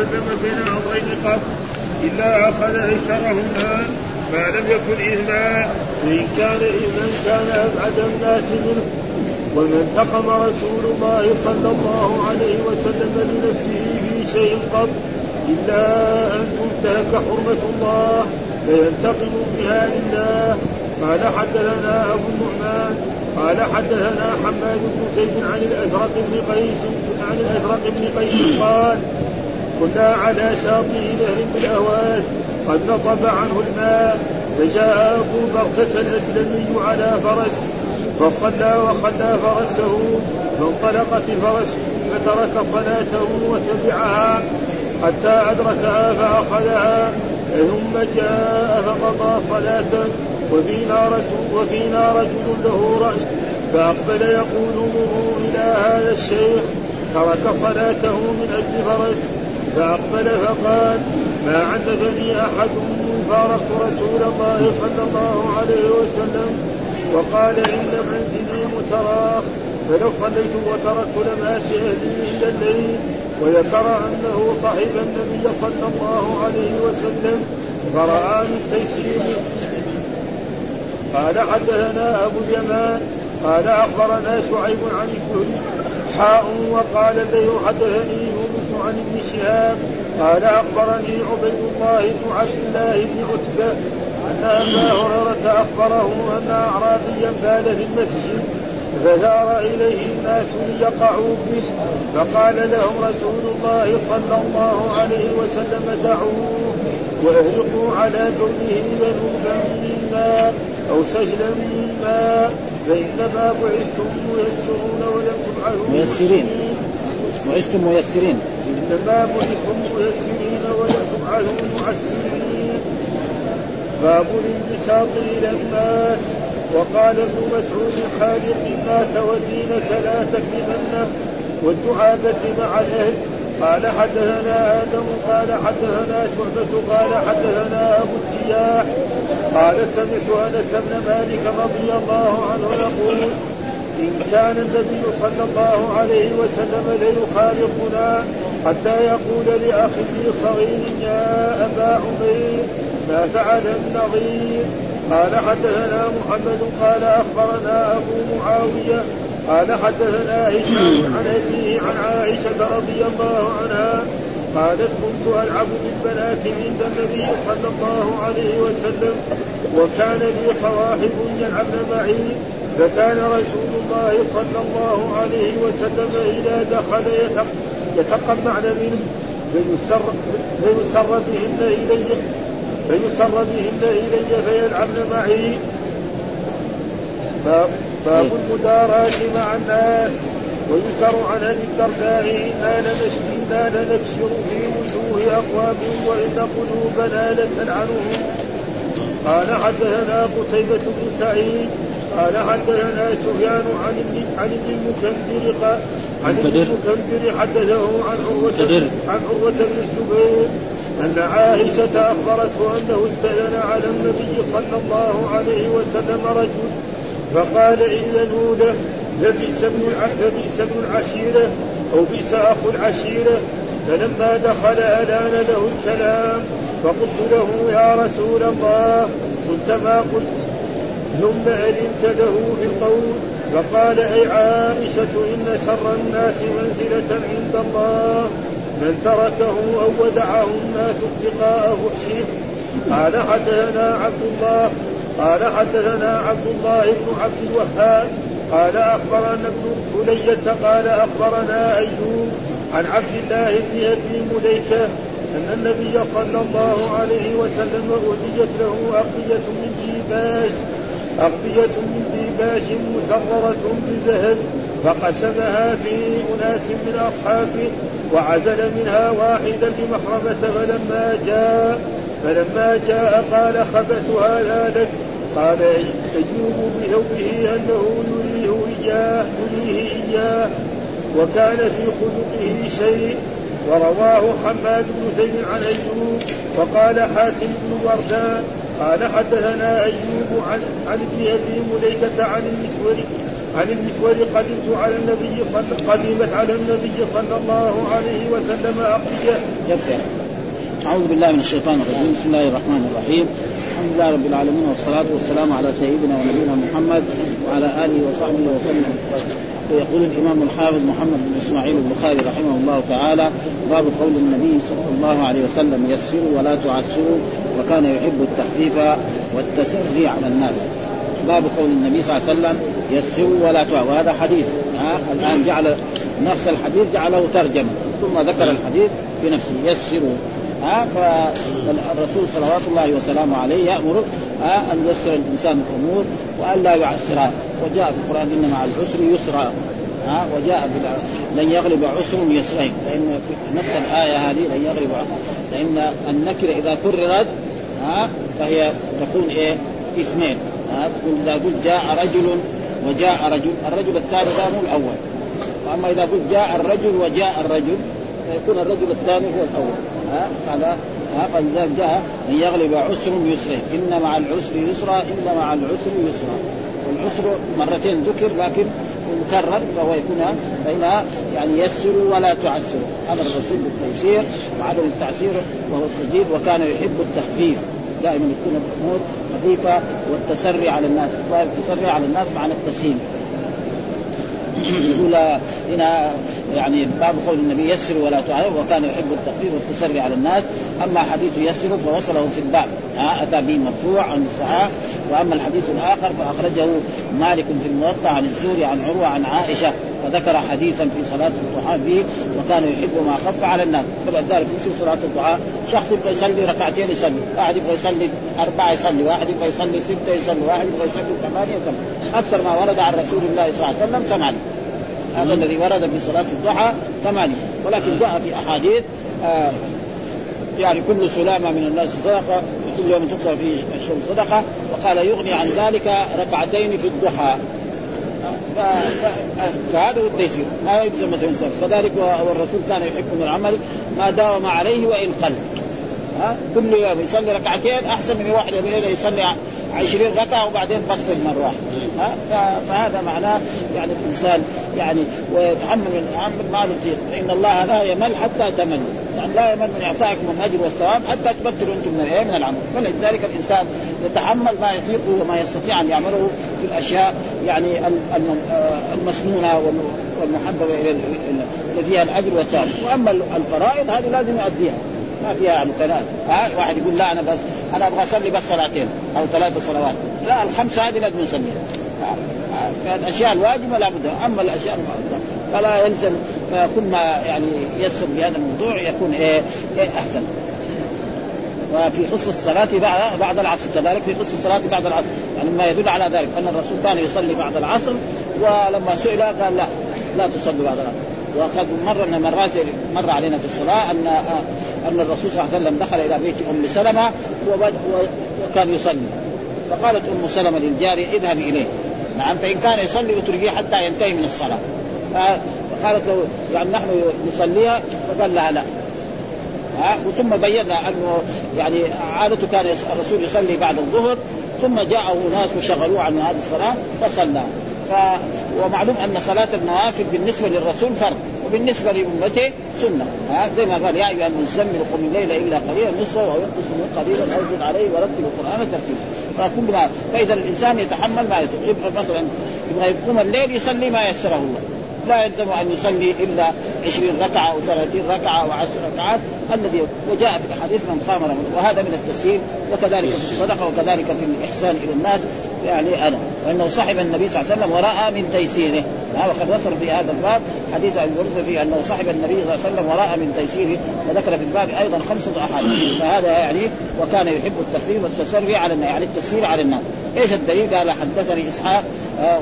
وسلم بين امرين قط إلا أخذ ايسرهما ما لم يكن اثما وإن كان اثما كان أبعد الناس منه. وما انتقم رسول الله صلى الله عليه وسلم لنفسه في شيء قط إلا أن تنتهك حرمة الله فينتقم بها لله. قال حدثنا أبو النعمان قال حدثنا حماد بن زيد عن الأزرق بن قيس عن الأزرق بن قيس قال كنا على شاطئ نهر بالاهواز قد نطب عنه الماء فجاء ابو برزه الاسلمي على فرس. فصلى وخلى فرسه فانطلقت الفرس فترك صلاته وتبعها. حتى أدركها فأخذها ثم جاء فقضى صلاته وفينا رسول وفينا رجل له رأي فأقبل يقول مروا إلى هذا الشيخ. ترك صلاته من أجل فرس. فأقبل فقال ما عذبني أحد فارقت رسول الله صلى الله عليه وسلم. وقال إن منزلي متراخ فلو صليت وتركت لم آتي أهلي إلا الليل. وذكر أنه صحب النبي صلى الله عليه وسلم فرأى من تيسيره قال حدثنا أبو اليمان قال أخبرنا شعيب عن الزهري حاء وقال له حدثني عن ابن شهاب قال أخبرني عبيد الله بن عبد الله بن عتبة أن أبا هريرة أخبره أن اعرابيا بال في المسجد فثار إليه الناس ليقعوا به فقال لهم رسول الله صلى الله عليه وسلم دعوه واهرقوا على دونه ذنوبا من ماء أو سجلا مما فإنما بعثتم ميسرون ولم تبعثوا ميسرين. بعثتم ميسرين. إنما بعثتم ميسرين ولم تبعثوا معسرين باب الانبساط إلى الناس. وقال ابن مسعود خالق الناس ودينك لا تكذبنه والدعابة مع الأهل. قال حدثنا آدم قال حدثنا شعبة قال حدثنا أبو التياح قال سمعت أنس بن مالك رضي الله عنه يقول ان كان النبي صلى الله عليه وسلم ليخالقنا حتى يقول لاخ لي صغير يا أبا عمير ما فعل النظير؟ قال حدثنا محمد. قال أخبرنا أبو معاوية. قال حدثنا هشام عن أبيه عن عائشة رضي الله عنها قالت كنت ألعب بالبنات عند النبي صلى الله عليه وسلم وكان لي صواحب يلعبن معي فكان رسول الله صلى الله عليه وسلم إذا دخل يتقمعن منه فيسر فيسر بهن إلي فيسر بهن إلي فيلعبن معي. باب المداراة مع الناس ويذكر عن أبي الدرداء ما نشفي ما نبشر في وجوه اقوام وإن قلوبنا لتلعنهم. قال حدثنا قتيبة بن سعيد قال حدثنا سفيان عن ابن عن ابن المكندر عن ابن المكندر حدثه عن عروة عن عروة بن الزبير أن عائشة أخبرته أنه استأذن على النبي صلى الله عليه وسلم رجل فقال إذنوا له لبئس ابن لبئس ابن العشيرة أو بئس أخو العشيرة فلما دخل ألان له الكلام فقلت له يا رسول الله قلت ما قلت؟ ثم ألنت له بالقول فقال أي عائشة إن شر الناس منزلة عند الله من تركه أو ودعه الناس ابتغاء فحشه قال حدثنا عبد الله. قال حدثنا عبد الله بن عبد الوهاب. قال أخبرنا ابن علية قال أخبرنا أيوب عن عبد الله بن أبي مليكة أن النبي صلى الله عليه وسلم اهديت له أقبية من ديباج أقبية من ديباج مزررة بذهب فقسمها في أناس من أصحابه وعزل منها واحدا لمخرمة فلما جاء فلما جاء قال خبت هذا لك؟ قال أيوب بثوبه أنه يريه إياه يريه إياه وكان في خلقه شيء ورواه حماد بن زيد عن أيوب وقال حاتم بن وردان قال حدثنا أيوب عن عن ابن أبي مليكة عن المسور عن المسور قدمت على النبي صلى قدمت على النبي صلى الله عليه وسلم أقضية. أعوذ بالله من الشيطان الرجيم، بسم الله الرحمن الرحيم، الحمد لله رب العالمين والصلاة والسلام على سيدنا ونبينا محمد وعلى آله وصحبه وسلم. ويقول الإمام الحافظ محمد بن إسماعيل البخاري رحمه الله تعالى باب قول النبي صلى الله عليه وسلم يسروا ولا تعسروا وكان يحب التخفيف والتسري على الناس. باب قول النبي صلى الله عليه وسلم يسروا ولا تعسروا وهذا حديث ها الآن جعل نفس الحديث جعله ترجمة ثم ذكر الحديث بنفسه يسروا ها فالرسول صلوات الله وسلامه عليه يأمر أن يسر الإنسان الأمور وأن لا يعسرها وجاء في القرآن ان مع العسر يسرا. ها وجاء لن يغلب عسر يسرين. لأن في نفس الآية هذه لن يغلب عسر. لأن النكره إذا كررت ها فهي تكون إيه؟ اسمين ها تقول إذا قلت جاء رجل وجاء رجل الرجل الثاني هذا مو الأول. وأما إذا قلت جاء الرجل وجاء الرجل فيكون الرجل الثاني هو الأول. ها هذا فلذلك جاء أن يغلب عسر يسرين إن مع العسر يسرا إن مع العسر يسرا. والعسر مرتين ذكر لكن مكرر فهو يكون فإنها يعني يسروا ولا تعسروا أمر الرسول بالتيسير وعدم التعسير وهو التجديد وكان يحب التخفيف. دائما يكون الأمور خفيفة والتسري على الناس التسري على الناس معنى التسهيل يقول هنا يعني باب قول النبي يسر ولا تعير وكان يحب التخفيف والتسري على الناس أما حديث يسر فوصله في الباب. أتى به مرفوع عن الصحابه وأما الحديث الآخر فأخرجه مالك في الموطأ عن الزوري عن عروة عن عائشة. وذكر حديثا في صلاة الضحى به وكان يحب ما خف على الناس. فلذلك في صلاة الضحى شخص يبغى يصلي ركعتين يصلي واحد يبغى يصلي أربعة يصلي واحد يبغى يصلي ستة يصلي واحد يبغى يصلي ثمانية يصلي. أكثر ما ورد عن رسول الله صلى الله عليه وسلم ثمانية. هذا الذي ورد في صلاة الضحى ثمانية. ولكن جاء في أحاديث آه يعني كل سلامة من الناس صدقة وكل يوم تقرأ فيه الشمس صدقة وقال يغني عن ذلك ركعتين في الضحى. فهذا هو التيسير ما يلزم مثلا فذلك والرسول كان يحب العمل ما داوم عليه وإن قل. ها؟ كل يوم يصلي ركعتين أحسن من واحد يصلي 20 ركعة وبعدين بطل مره واحدة فهذا معناه يعني الإنسان يعني ويتحمل من يتحمل ما يطيق فإن الله لا يمل حتى تمل. يعني لا يمل من اعطائكم الأجر والثواب حتى تبطلوا أنتم من من العمل. فلذلك الإنسان يتحمل ما يطيقه وما يستطيع أن يعمله في الأشياء يعني المسنونة والمحببة إلى التي فيها الأجر والثواب. وأما الفرائض هذه لازم يؤديها. ما فيها يعني ها واحد يقول لا أنا بس أنا أبغى أصلي بس صلاتين أو ثلاث صلوات. لا الخمسة هذه لازم نصليها. فالأشياء الواجبة لابد أما الأشياء المعروفه فلا يلزم فكل ما يعني يسر بهذا الموضوع يكون إيه, إيه أحسن. وفي قصة الصلاة بعد العصر كذلك في قصة الصلاة بعد العصر. يعني ما يدل على ذلك أن الرسول كان يصلي بعد العصر ولما سئل قال لا لا تصلي بعد العصر. وقد مرنا مرات مر علينا في الصلاة أن أن الرسول صلى الله عليه وسلم دخل إلى بيت أم سلمة وكان يصلي. فقالت أم سلمة للجارية اذهبي إليه. نعم فإن كان يصلي اتركيه حتى ينتهي من الصلاة. فقالت له يعني نحن نصليها. فقال لها لا. وثم بينا أنه يعني عادته كان الرسول يصلي بعد الظهر ثم جاءه ناس وشغلوه عن هذه الصلاة فصلى. ف... ومعلوم أن صلاة النوافل بالنسبة للرسول فرض وبالنسبة لأمته سنة. ها؟ زي ما قال يا أيها المزمل قم الليل إلا قليلا نصفه أو ينقص من قليلا أو زد عليه ورتب القرآن ترتيبا فكل فإذا الإنسان يتحمل ما يبغى مثلا يبغى يقوم الليل يصلي ما يسره الله. لا يلزم أن يصلي إلا 20 ركعة أو 30 ركعة أو 10 ركعات الذي وجاء في الحديث من قام وهذا من التسهيل وكذلك في الصدقة وكذلك في الاحسان إلى الناس. يعني أنا وأنه صاحب النبي صلى الله عليه وسلم ورأى من تيسيره. وقد وصل في هذا الباب حديث أبي هريرة فيه أنه صاحب النبي صلى الله عليه وسلم ورأى من تيسيره. وذكر في الباب أيضا خمسة أحاديث. فهذا يعني وكان يحب التكريم والتسري على يعني التسهيل على الناس. إيش الدليل؟ قال حدثني إسحاق آه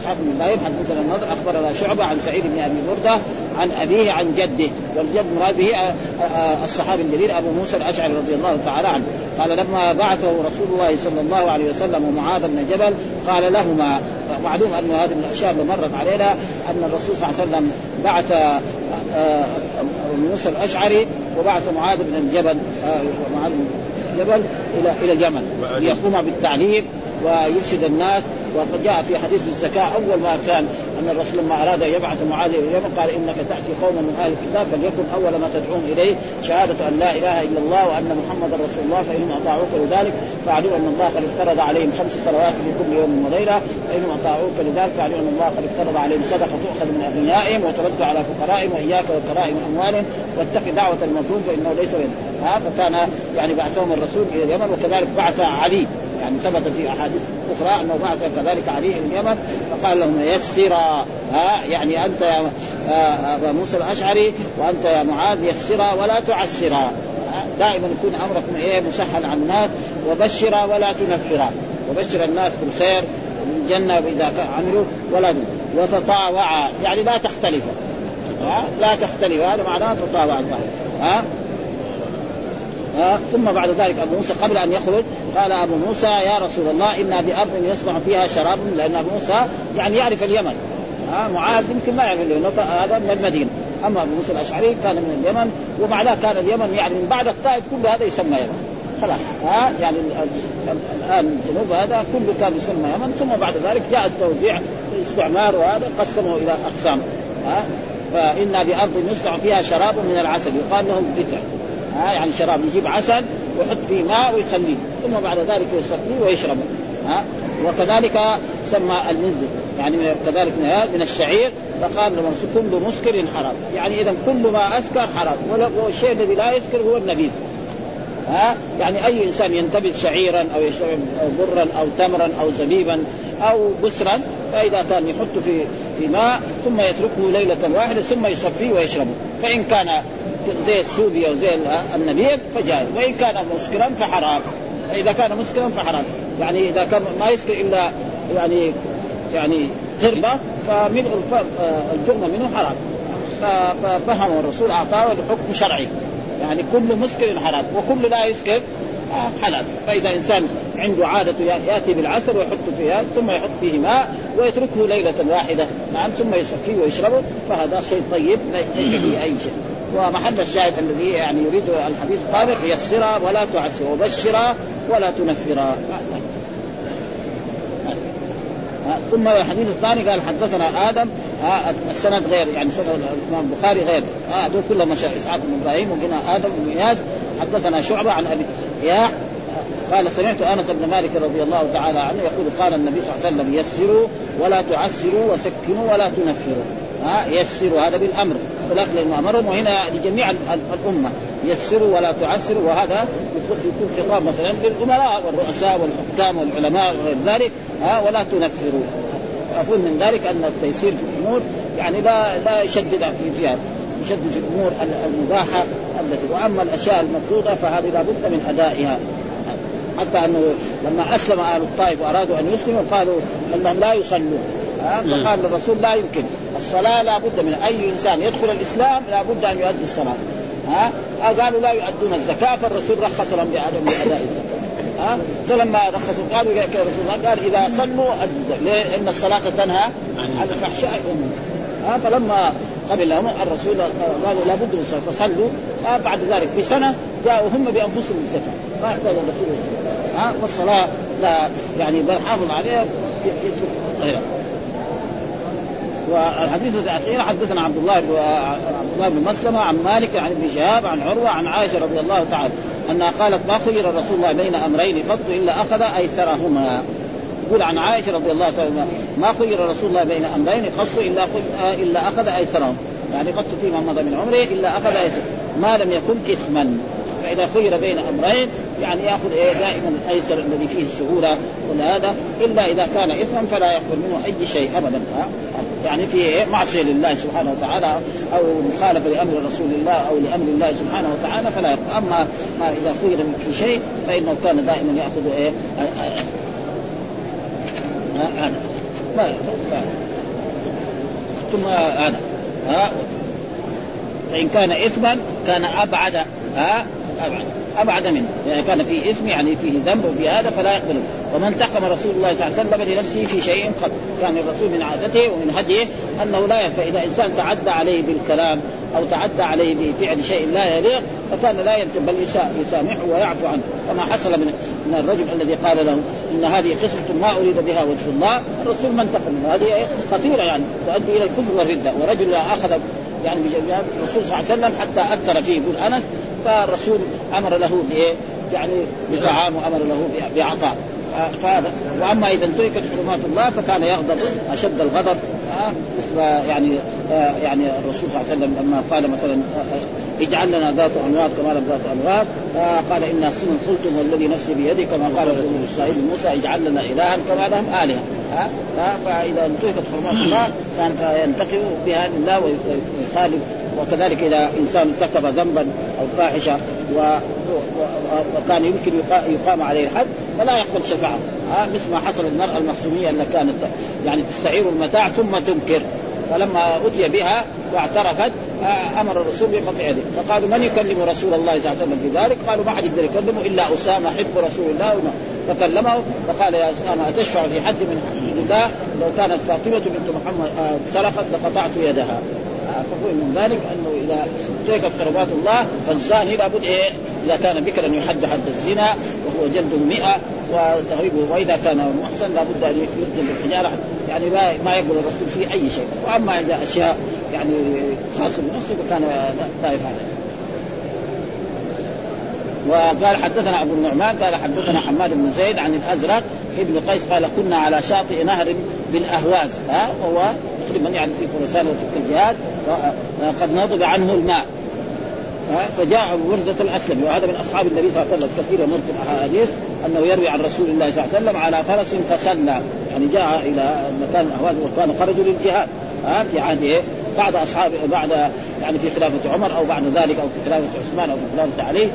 إسحاق بن إبراهيم حدثنا النضر أخبرنا شعبة عن سعيد بن أبي بردة عن أبيه عن جده والجد مراد به آه، آه، الصحابي الجليل أبو موسى الأشعري رضي الله تعالى عنه قال لما بعثه رسول الله صلى الله عليه وسلم ومعاذ بن جبل قال لهما معلوم أن هذه الأشياء اللي مرت علينا أن الرسول صلى الله عليه وسلم بعث أبو موسى الأشعري وبعث معاذ بن جبل معاذ بن جبل إلى إلى اليمن ليقوم بالتعليم ويرشد الناس. وقد جاء في حديث الزكاة أول ما كان أن الرسول لما أراد أن يبعث معاذ إلى اليمن قال إنك تأتي قوما من أهل الكتاب فليكن أول ما تدعون إليه شهادة أن لا إله إلا الله وأن محمدا رسول الله فإنهم أطاعوك لذلك. فاعلموا أن الله قد افترض عليهم خمس صلوات في كل يوم وليله فإنهم أطاعوك لذلك. فاعلموا أن الله قد افترض عليهم صدقة تؤخذ من أغنيائهم وترد على فقرائهم وإياك وكرائم أموالهم. واتق دعوة المظلوم فإنه ليس بين ها فكان يعني بعثهم الرسول إلى اليمن وكذلك بعث علي. يعني ثبت في أحاديث أخرى أنه بعث كذلك علي إلى اليمن فقال لهم يسرا ها يعني أنت يا ابا موسى الأشعري وأنت يا معاذ يسرا ولا تعسرا دائما يكون أمركم إيه مسهل على الناس وبشرا ولا تنفرا وبشر الناس بالخير الجنه اذا عملوا ولا وتطاوعا يعني لا تختلفا لا تختلف. هذا معناه تطاوعا. ها ثم بعد ذلك أبو موسى قبل أن يخرج قال أبو موسى يا رسول الله أنا بارض يصنع فيها شراب لأن أبو موسى يعني يعرف اليمن. ها معاذ يمكن ما يعرف اليمن هذا من المدينة. أما أبو موسى الأشعري كان من اليمن وبعدها كان اليمن يعني من بعد الطائف كل هذا يسمى يمن. خلاص ها يعني الآن الجنوب هذا كله كان يسمى يمن ثم بعد ذلك جاء التوزيع الاستعمار وهذا قسمه إلى أقسام. ها فإنا بأرض يصنع فيها شراب من العسل يقال لهم بدع ها يعني شراب يجيب عسل ويحط فيه ماء ويخليه ثم بعد ذلك يصفيه ويشربه ها. وكذلك سمى المنزل يعني كذلك من الشعير فقال كل مسكر حرام. يعني إذا كل ما أسكر حرام والشيء الذي لا يسكر هو النبيذ ها. يعني أي إنسان ينتبذ شعيرا أو يشرب برا أو تمرا أو زبيبا أو بسرا فإذا كان يحط في في ماء ثم يتركه ليلة واحدة ثم يصفيه ويشربه. فإن كان زي السودي أو زي النبيذ فجائز وإن كان مسكرا فحرام. إذا كان مسكرا فحرام. يعني إذا كان ما يسكر إلا يعني يعني قربة فملء الجرم منه حرام. ففهم الرسول أعطاه الحكم شرعي. يعني كل مسكر حرام وكل لا يسكر حلال. فإذا إنسان عنده عادة يأتي بالعسل ويحط فيها ثم يحط فيه ماء ويتركه ليلة واحدة. نعم ثم يصفيه ويشربه فهذا شيء طيب ليس فيه أي شيء. ومحل الشاهد الذي يعني يريد الحديث قال يسرا ولا تعسرا وبشرا ولا تنفرا ثم الحديث الثاني قال حدثنا آدم السند غير يعني سند الإمام البخاري غير. هذول كلهم إسحاق بن إبراهيم وقلنا آدم بن إياس. حدثنا شعبة عن أبي يا قال سمعت أنس بن مالك رضي الله تعالى عنه يقول قال النبي صلى الله عليه وسلم يسروا ولا تعسروا وسكنوا ولا تنفروا. يسروا هذا بالأمر. ولكن أمرهم وهنا لجميع الأمة. يسروا ولا تعسروا وهذا يكون خطاب مثلا للأمراء والرؤساء والحكام والعلماء وغير ذلك ولا تنفروا. أقول من ذلك أن التيسير في الأمور يعني لا لا يشدد فيها. يشدد في الأمور المباحة التي وأما الأشياء المفروضة فهذه لابد من أدائها. حتى أنه لما أسلم أهل الطائف وأرادوا أن يسلموا قالوا إنهم لا يصلون. فقال الرسول لا يمكن. الصلاة لابد من أي إنسان يدخل الإسلام لابد أن يؤدي الصلاة. ها؟ قالوا لا يؤدون الزكاة فالرسول رخص لهم بعدم أداء الزكاة. ها؟ فلما رخصوا قالوا يا رسول الله قال إذا صلوا أدوا. ليه؟ إن الصلاة تنهى عن الفحشاء ها؟ فلما قبل لهم الرسول قالوا لابد من الصلاة فصلوا. بعد ذلك بسنة جاءوا هم بأنفسهم الزكاة. ما يحتاج الرسول ها؟ والصلاة لا يعني بل حافظ عليها والحديث الأخير حدثنا عبد الله بن عبد الله بن مسلمة عن مالك عن ابن شهاب عن عروة عن عائشة رضي الله تعالى أنها قالت ما خير رسول الله بين أمرين قط إلا أخذ أيسرهما. يقول عن عائشة رضي الله تعالى ما خير رسول الله بين أمرين قط إلا إلا أخذ ايسرهما يعني قط فيما مضى من عمره إلا أخذ أيسر. ما لم يكن إثما. فإذا خير بين أمرين يعني يأخذ إيه؟ دائما الأيسر الذي فيه السهوله ولا هذا إلا إذا كان إثما فلا يقبل منه أي شيء ابدا. يعني في معصية لله سبحانه وتعالى أو مخالفة لأمر رسول الله أو لأمر الله سبحانه وتعالى فلا يقبل أما ما إذا خير في شيء فإنه كان دائما يأخذ إيه؟ هذا ما ثم هذا فإن كان إثما كان أبعد ها أبعد. أبعد منه. يعني كان فيه إثم يعني فيه ذنب وفي هذا فلا يقبله. ومن انتقم رسول الله صلى الله عليه وسلم لنفسه في شيء قد كان الرسول من عادته ومن هديه أنه لا ينفع. إذا إنسان تعدى عليه بالكلام أو تعدى عليه بفعل شيء لا يليق فكان لا ينتبه بل يسامحه ويعفو عنه. كما حصل من من الرجل الذي قال له إن هذه قصة ما أريد بها وجه الله الرسول ما انتقم هذه خطيرة يعني تؤدي إلى الكفر والردة. ورجل أخذ يعني الرسول صلى الله عليه وسلم حتى أثر فيه. يقول أنس فالرسول أمر له بإيه؟ يعني بطعام وأمر له بعطاء. فهذا. وأما إذا انتهكت حرمات الله فكان يغضب أشد الغضب. مثل يعني آه، يعني الرسول صلى الله عليه وسلم لما قال مثلا آه، آه، اجعل لنا ذات انواط كما لم ذات انواط قال إن سن قلتم والذي نفسي بيدي كما قال بنو اسرائيل موسى اجعل لنا الها كما لهم آلهة. فإذا انتهكت حرمات الله كان ينتقم بها لله ويخالف وكذلك إذا إنسان ارتكب ذنبا أو فاحشة وكان يمكن يقام عليه الحد فلا يقبل شفاعة. ها مثل ما حصل المراه المخزومية اللي كانت يعني تستعير المتاع ثم تنكر. فلما أتي بها واعترفت أمر الرسول بقطع يده فقالوا من يكلم رسول الله صلى الله عليه وسلم في ذلك؟ قالوا ما حد يقدر يكلمه إلا أسامة حب رسول الله. فكلمه فقال يا أسامة أتشفع في حد من حدود الله؟ لو كانت فاطمة بنت محمد آه، سرقت لقطعت يدها. فهو من ذلك أنه إذا انتهكت حرمات الله فالزاني لابد إيه؟ إذا كان بكرا يحد حد الزنا وهو جلده 100 وتغريبه وإذا كان محسن لابد أن يرجم بالحجارة. يعني ما ما يقبل الرسول فيه أي شيء. وأما إذا أشياء يعني خاصة بنفسه فكان لا يفعل وقال حدثنا أبو النعمان قال حدثنا حماد بن زيد عن الأزرق ابن قيس قال كنا على شاطئ نهر بالأهواز. ها وهو تقريبا يعني في خراسان وتلك الجهات قد نضب عنه الماء. فجاء ورده الاسلمي وهذا من أصحاب النبي صلى الله عليه وسلم كثير من في الأحاديث أنه يروي عن رسول الله صلى الله عليه وسلم على فرس فصلى يعني جاء إلى مكان الاهواز وكان خرجوا للجهاد. ها في عهده بعد اصحاب بعد يعني في خلافة عمر أو بعد ذلك أو في خلافة عثمان أو في خلافة علي.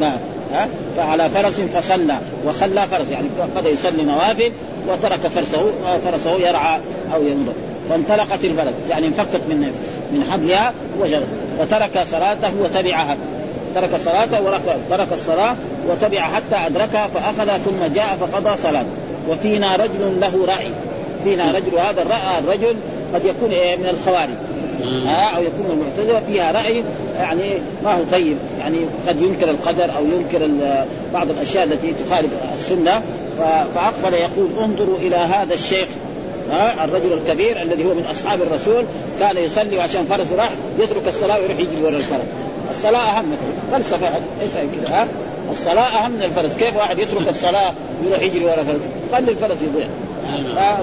نعم. ها فعلى فرس فصلى وخلى فرس يعني بدا يصلي نوافل وترك فرسه فرسه يرعى أو ينظر. فانطلقت البلد. يعني انفكت من من حبلها وجرت وترك صلاته وتبعها. ترك صلاته ترك الصلاة وتبع حتى أدركها فأخذ ثم جاء فقضى صلاته. وفينا رجل له رأي. فينا رجل هذا الرأى الرجل قد يكون إيه من الخوارج. ها أو يكون المعتزلة. فيها رأي يعني ما هو طيب. يعني قد ينكر القدر أو ينكر بعض الأشياء التي تخالف السنة. فأقبل يقول انظروا إلى هذا الشيخ ها الرجل الكبير الذي هو من أصحاب الرسول كان يصلي وعشان فرسه راح يترك الصلاة ويروح يجري ورا الفرس. الصلاة أهم مثلا فلسفة ليس كذا الصلاة أهم من الفرس كيف واحد يترك الصلاة ويروح يجري ورا الفرس؟ خلي الفرس يضيع.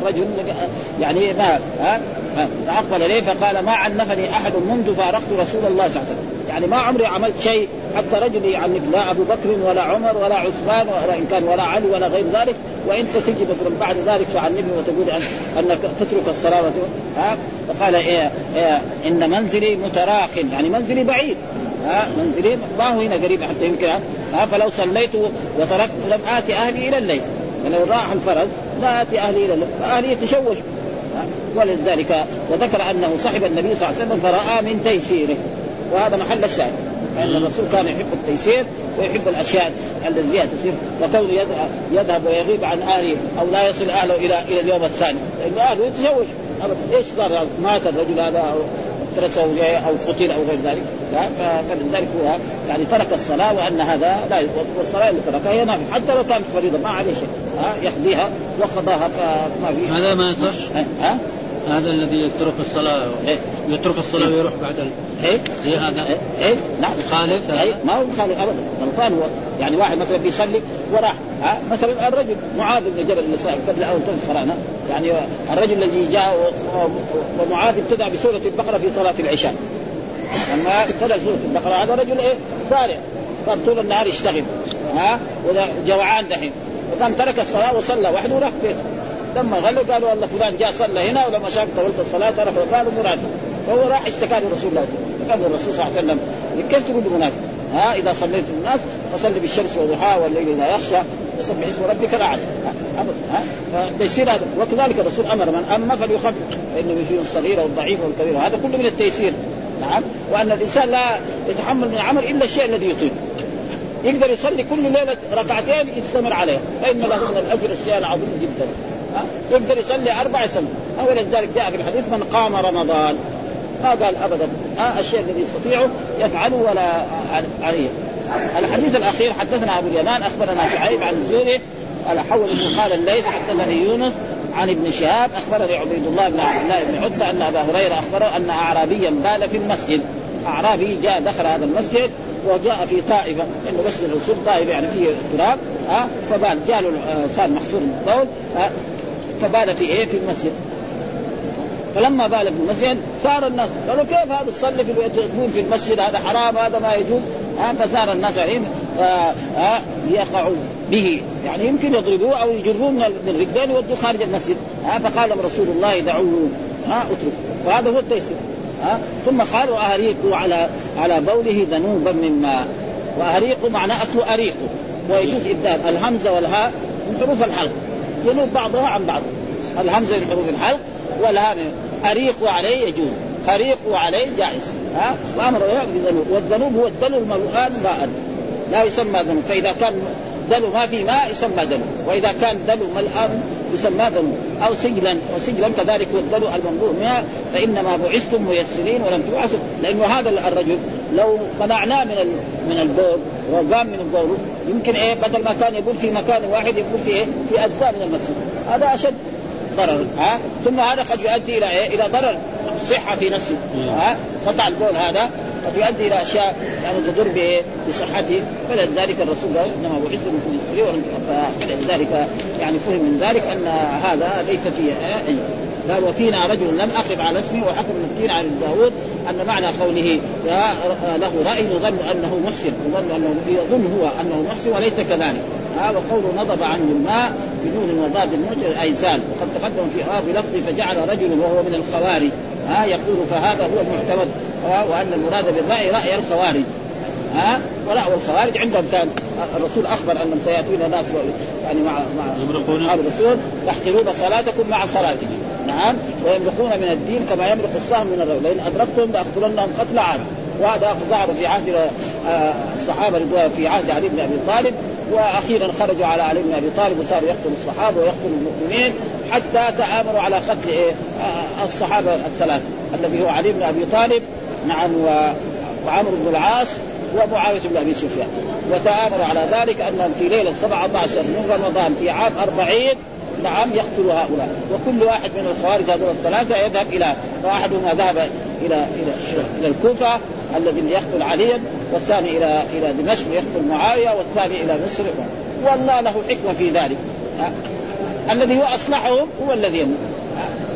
رجل يعني ما ها؟ فاقبل إليه فقال ما عنفني أحد منذ فارقت رسول الله صلى الله عليه وسلم. يعني ما عمري عملت شيء حتى رجل يعنف لا أبو بكر ولا عمر ولا عثمان ولا إن كان ولا علي ولا غير ذلك وانت تجي مثلا بعد ذلك تعنفني وتقول أنك تترك الصلاة ها؟ فقال إيه إيه إن منزلي متراخ يعني منزلي بعيد ها؟ منزلي ما هو هنا قريب حتى يمكن ها؟ فلو صليت وتركت لم آتي أهلي إلى الليل. ولو راح الفرس لا اتي أهلي إلى فاهلي يتشوش. ولذلك وذكر أنه صحب النبي صلى الله عليه وسلم فراى من تيسيره. وهذا محل الشاهد. لأن الرسول كان يحب التيسير ويحب الأشياء التي فيها تسير وكونه يذهب ويغيب عن اهله أو لا يصل أهله إلى إلى اليوم الثاني. لأنه أهله يتزوج إيش صار؟ مات الرجل هذا أو ترك أو قتل أو غير ذلك؟ فلذلك هو يعني ترك الصلاة وأن هذا لا والصلاة اللي تركها هي نافله حتى لو كانت فريضة ما عليه شيء. ها يقضيها وقضاها ما في. هذا ما يصح؟ ها؟ هذا الذي يترك الصلاة إيه؟ يترك الصلاة إيه؟ ويروح بعد ال... إيه؟ زي هذا. إيه؟ إيه؟ نعم. مخالف إيه؟ ما هو مخالف أبدا. غلطان هو يعني واحد مثلا بيصلي وراح ها؟ مثلا الرجل معاذ بن جبل اللي قبل أول قرانا يعني الرجل الذي جاء ومعاذ ابتدأ بسورة البقرة في صلاة العشاء. لما ابتدأ سورة البقرة هذا رجل إيه؟ سارع كان طول النهار يشتغل. ها؟ جوعان دحين. وكان ترك الصلاة وصلى وحده وراح بيته. لما غلوا قالوا والله فلان جاء صلى هنا ولما شاف طولت الصلاة ترك قالوا مراد. فهو راح اشتكى لرسول الله. قال الرسول صلى الله عليه وسلم كيف تقول منافق ها؟ إذا صليت الناس فصلي بالشمس وضحاها والليل إذا يخشى وسبح اسم ربك الأعلى. ابدا هذا. وكذلك الرسول أمر من أما فليخفف فإنه فيه الصغير والضعيف والكبير وهذا كله من التيسير. نعم وأن الإنسان لا يتحمل من العمل إلا الشيء الذي يطيق يقدر يصلي كل ليلة ركعتين يستمر عليها. فإن له من الأجر الشيء العظيم جدا. يقدر يصلي أربع سنين ولذلك جاء في الحديث من قام رمضان. ما قال ابدا؟ آه الشيء الذي يستطيعه يفعله ولا عليه. الحديث الأخير حدثنا أبو اليمان أخبرنا شعيب عن الزهري على حول قال الليث حدثني يونس عن ابن شهاب أخبرني عبيد الله بن عبد الله بن عتبة أن أبا هريرة أخبره أن اعرابيا بال في المسجد. أعرابي جاء دخل هذا المسجد وجاء في طائفة انه مسجد الرسول طائفة يعني فيه تراب ها فبال جاء له صار محصور البول فبال في إيه؟ في المسجد. فلما بال في المسجد صار الناس قالوا كيف هذا تصلي في في المسجد هذا حرام هذا ما يجوز ها فصار الناس عليهم ليقعوا به. يعني يمكن يضربوه أو يجروه من الرجال يودوه خارج المسجد. ها فقال رسول الله دعوه. ها اترك وهذا هو التيسير. ها ثم قال واهريقوا على على بوله ذنوبا من ماء واهريقوا معناه اصله أريق. ويجوز إبدال الهمزة والهاء من حروف الحلق. ينوب بعضها عن بعض. الهمزة من حروف الحلق والهاء من أريق عليه يجوز. أريق عليه جائز. ها وأمر بالذنوب والذنوب هو الدلو الملؤان ماء لا يسمى ذنوب فإذا كان دلو ما في ماء يسمى دلو. وإذا كان دلو ملآن يسمى ذنوب أو سجلا وسجلا كذلك هو الدلو المملوء ماء فإنما بعثتم ميسرين ولم تبعثوا. لأنه هذا الرجل لو منعناه من من البول وقام من البول يمكن إيه بدل ما كان يقول في مكان واحد يقول في إيه في أجزاء من المسجد. هذا أشد ضرر ها؟ ثم هذا قد يؤدي إلى إيه؟ إلى ضرر صحة في نفسه ها؟ قطع البول هذا. قد يؤدي إلى أشياء يعني تضر بصحته فلذلك الرسول قال إنما بعثت من فلذلك يعني فهم من ذلك أن هذا ليس فيه قال وفينا رجل لم أقف على اسمه وحكم المسكين عن داود أن معنى قوله له رأي يظن أنه محسن يظن أنه يظن هو أنه محسن وليس كذلك. ها وقوله نضب عنه الماء بدون وضاد المعجل أي زال. وقد تقدم في آه بلفظ فجعل رجل وهو من الخوارج. ها يقول فهذا هو المعتمد وأن المراد بالرأي رأي الخوارج ها ولا والخوارج عندهم كان الرسول أخبر أنهم سيأتون ناس يعني مع مع أصحاب الرسول تحقرون صلاتكم مع صلاتهم. نعم ويملكون من الدين كما يملك السهم من الرجل. لأن أدركتم لأقتلنهم قتل عام وهذا ظهر في عهد الصحابة في عهد علي بن أبي طالب وأخيرا خرجوا على علي بن أبي طالب وصاروا يقتلوا الصحابة ويقتلوا المؤمنين. حتى تآمروا على قتل إيه؟ الصحابة الثلاث الذي هو علي بن أبي طالب نعم وعمرو بن العاص ومعاوية بن أبي سفيان. وتآمروا على ذلك أنهم في ليلة 17 من رمضان في عام 40 نعم يقتل هؤلاء. وكل واحد من الخوارج هذول الثلاثة يذهب إلى وأحدهما ذهب إلى إلى إلى الكوفة الذي يقتل عليا والثاني إلى إلى دمشق يقتل معاوية والثاني إلى مصر. والله له حكمة في ذلك. الذي هو اصلحهم هو الذي يموت.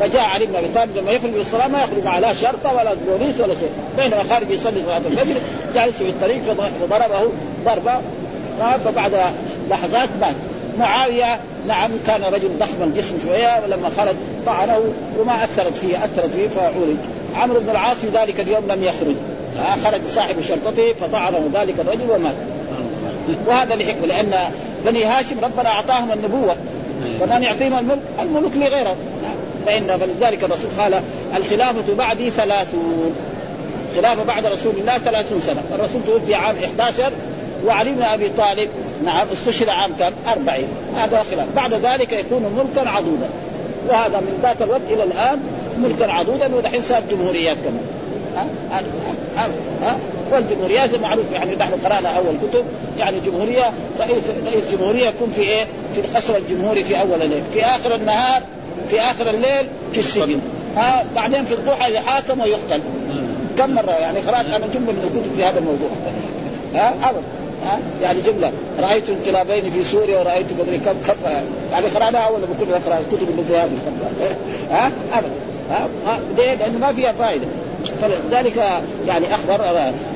فجاء علي بن أبي طالب لما يخرج للصلاه ما يخرج مع لا شرطه ولا بوليس ولا شيء. بينما خارج يصلي صلاة الفجر جالس في الطريق فضربه ضربة فبعد لحظات مات. معاوية نعم كان رجل ضخم الجسم شوية ولما خرج طعنه وما أثرت فيه أثرت فيه فعولج عمرو بن العاص في ذلك اليوم لم يخرج. خرج صاحب شرطته فطعنه ذلك الرجل ومات. وهذا لحكمة لأن بني هاشم ربنا أعطاهم النبوة. فمن يعطيهم الملك الملك لغيره. فإن فلذلك الرسول قال الخلافة بعدي ثلاثون. خلافة بعد رسول الله ثلاثون سنة. الرسول توفي عام 11 وعلي بن أبي طالب نعم استشهد عام كم؟ 40 هذا خلاف. بعد ذلك يكون ملكا عضودا. وهذا من ذاك الوقت إلى الآن ملكا عضودا ودحين صار جمهوريات كمان. ها؟ ها؟ ها, ها؟ والجمهوريات معروف يعني نحن قرانا اول كتب يعني جمهورية رئيس رئيس جمهورية يكون في إيه؟ في القصر الجمهوري في أول الليل، في آخر النهار في آخر الليل في السجن. ها بعدين في الضحى يحاكم ويقتل. كم مرة يعني قرأت أنا جملة من الكتب في هذا الموضوع؟ ها ابدا ها يعني جملة. رأيت انقلابين في سوريا ورأيت مدري كم كم يعني قرأناها أول ما كنا نقرأ الكتب اللي في هذه ها ابدا ها ليه؟ لأنه ما فيها فائدة. فلذلك يعني أخبر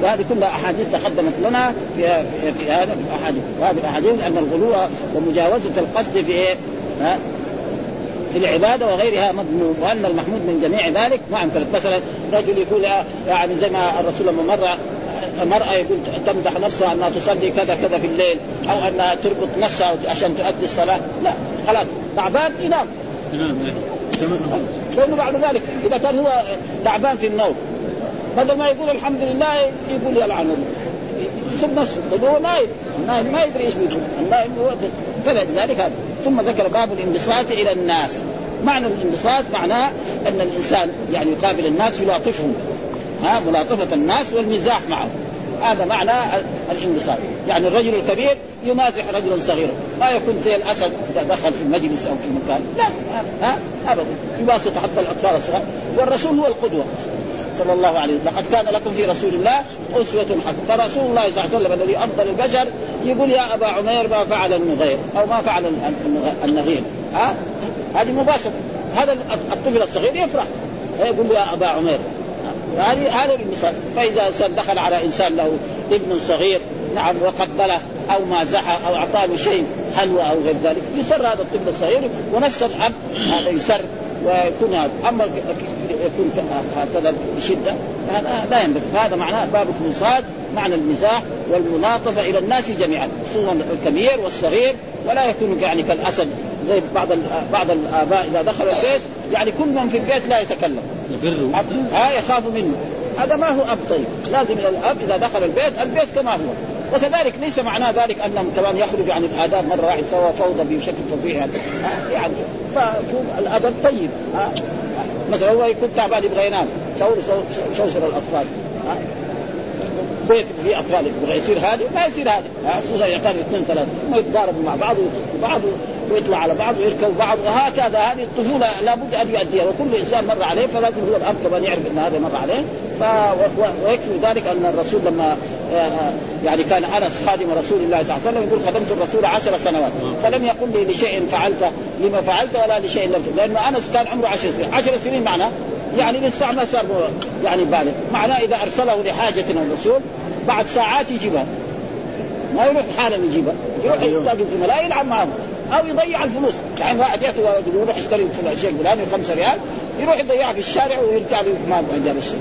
وهذه كلها أحاديث تقدمت لنا في في هذا الأحاديث. وهذه الأحاديث أن الغلو ومجاوزة القصد في إيه؟ ها؟ في العبادة وغيرها مذموم وأن المحمود من جميع ذلك ما امكنت مثلا رجل يقول يعني زي ما الرسول لما مر مرأة يقول تمدح نفسها أنها تصلي كذا كذا في الليل أو أنها تربط نفسها عشان تؤدي الصلاة. لا خلاص تعبان ينام. لأنه بعد ذلك إذا كان هو تعبان في النوم بدل ما يقول الحمد لله يقول يلعن يسب نفسه لأنه هو نايم النايم ما يدري إيش بيقول. النايم هو فلذلك هذا ثم ذكر باب الانبساط إلى الناس. معنى الانبساط معناه أن الإنسان يعني يقابل الناس يلاطفهم. ها ملاطفة الناس والمزاح معهم. هذا معنى الانبساط. يعني الرجل الكبير يمازح رجلا صغيرا. ما يكون زي الأسد إذا دخل في المجلس أو في مكان. لا ها ابدا. يباسط حتى الأطفال الصغار. والرسول هو القدوة. صلى الله عليه وسلم. لقد كان لكم في رسول الله أسوة حسنة. فرسول الله صلى الله عليه وسلم الذي أفضل البشر يقول يا أبا عمير ما فعل النغير أو ما فعل النغير. ها؟ هذه مباشرة. هذا الطفل الصغير يفرح. يقول يا أبا عمير. هذه هذا المثال. فإذا دخل على إنسان له ابن صغير نعم وقبله أو مازحه أو أعطاه شيء حلوى أو غير ذلك يسر هذا الطفل الصغير ونفس الأب هذا يسر. ويكون هذا أما يكون هكذا بشدة هذا لا ينبغي. هذا معناه باب الانصات معنى المزاح والملاطفة إلى الناس جميعا خصوصا الكبير والصغير. ولا يكون يعني كالأسد زي بعض بعض الآباء إذا دخل البيت يعني كل من في البيت لا يتكلم. ها يخاف منه. هذا ما هو أب طيب. لازم الأب إذا دخل البيت البيت كما هو. وكذلك ليس معناه ذلك انهم كمان يخرجوا عن الآداب مرة واحد سوى فوضى بشكل فظيع. يعني, يعني فشوف الأدب طيب. مثلا هو يكون تعبان يبغى ينام. شوشر الأطفال. بيت في أطفال يبغى يصير هذه ما يصير هذه. خصوصا يعتبر اثنين ثلاثة. هم يتضاربوا مع بعض بعض ويطلع على بعض ويركبوا بعض. وهكذا هذه الطفولة لابد أن يؤديها. وكل إنسان مر عليه فلازم هو الاب كمان يعرف إن هذا مر عليه. ف ويكفي ذلك أن الرسول لما آه، آه، يعني كان أنس خادم رسول الله صلى الله عليه وسلم يقول خدمت الرسول عشر سنوات. فلم يقل لي لشيء فعلته لما فعلت ولا لشيء لم لأنه أنس كان عمره عشر سنين. عشر سنين معناه يعني لسه ما صار يعني بالغ. معناه إذا أرسله لحاجة الرسول بعد ساعات يجيبها ما يروح حالا يجيبها يروح يلاقي الزملاء يلعب معهم أو يضيع الفلوس. يعني واحد يعطي يروح يشتري الشيء الفلاني 5 ريال يروح يضيعها في الشارع ويرجع له ما جاب الشيء.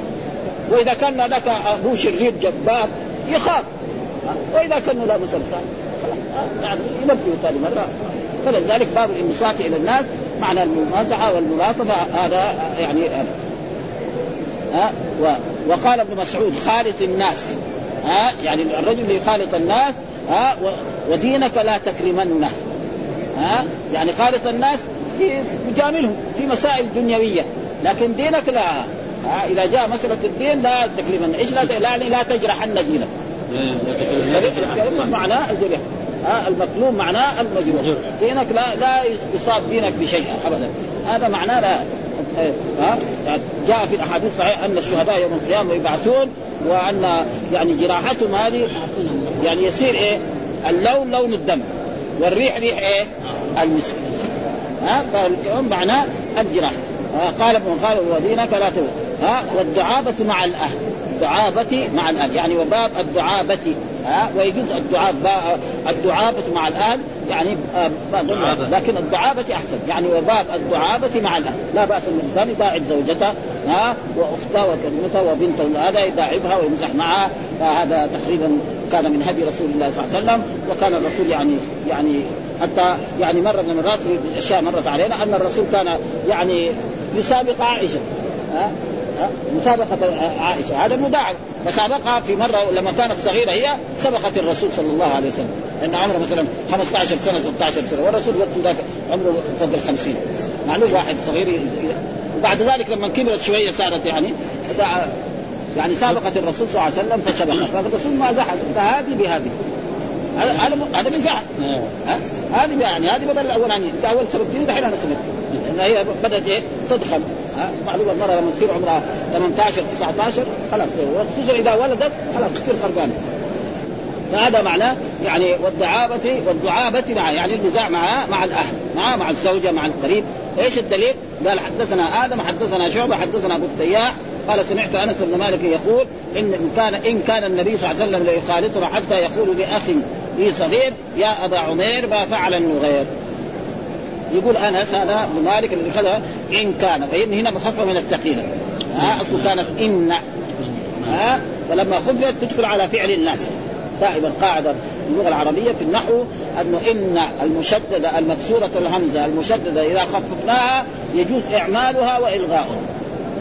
وإذا كان هذاك ابوه شرير جبار يخاف. وإذا كان لا مسلسل. يعني ينبه ثاني مرة. فلذلك باب الانبساط إلى الناس. معنى الممازحه والملاطفه هذا يعني ها؟ وقال ابن مسعود خالط الناس. ها؟ يعني الرجل اللي يخالط الناس ها؟ ودينك لا تكرمنه. ها؟ يعني خالط الناس يجاملهم في مسائل دنيوية. لكن دينك لا. ها؟ إذا جاء مسألة الدين لا تكرمن إيش لا يعني لا تجرحن دينك. معناه الجرح. ها المكلوم معناه المجروح. دينك لا لا يصاب دينك بشيء ابدا. هذا معناه لا ها يعني جاء في الأحاديث الصحيحه أن الشهداء يوم القيامة يبعثون وأن يعني جراحتهم هذه يعني يصير إيه؟ اللون لون الدم. والريح ريح إيه؟ المسك. ها فاليوم معناه الجراح. قال ابن قال ودينك لا تقول ها والدعابة مع الأهل. الدعابة مع الأهل. يعني وباب الدعابة ها ويجوز الدعاب الدعابة مع الأهل يعني آه، لكن الدعابة أحسن. يعني وباب الدعابة مع الأهل لا بأس الإنسان يداعب زوجته ها وأخته وكلمته وبنته هذا يداعبها ويمزح معها. فهذا تقريبا كان من هدي رسول الله صلى الله عليه وسلم وكان الرسول يعني يعني حتى يعني مرة من المرات في اشياء مرت علينا أن الرسول كان يعني يسابق عائشة ها مسابقة عائشة. هذا مداعب فسابقها في مرة لما كانت صغيرة هي سبقت الرسول صلى الله عليه وسلم. لأن عمره مثلا 15 سنة 16 سنة. والرسول وقت ذاك عمره فوق ال 50 معلوم واحد صغير وبعد ذلك لما كبرت شوية صارت يعني يعني سابقت الرسول صلى الله عليه وسلم فسبقها فالرسول ما زحف فهذه بهذه. هذا هذا مزاح هذه يعني هذه بدل الاولاني أنت أول دين دحين أنا سبب هي بدأت إيه؟ تدخل معلوم المراه لما تصير عمرها 18 19 خلاص. وخصوصا إذا ولدت خلاص تصير خربانة. فهذا معناه يعني والدعابة والدعابة مع يعني النزاع مع مع الأهل مع مع الزوجة مع القريب. إيش الدليل؟ قال حدثنا آدم حدثنا شعبة حدثنا أبو التياح قال سمعت أنس بن مالك يقول ان كان إن كان النبي صلى الله عليه وسلم ليخالطنا حتى يقول لأخ لي صغير يا أبا عمير ما فعل النغير. يقول أنس هذا مالك الذي خذها إن كان فإن هنا مخففه من الثقيله ها أصل كانت إن. ها فلما خففت تدخل على فعل الناس. دائما قاعدة اللغة العربية في النحو أنه إن المشددة المكسورة الهمزة المشددة إذا خففناها يجوز إعمالها والغاؤها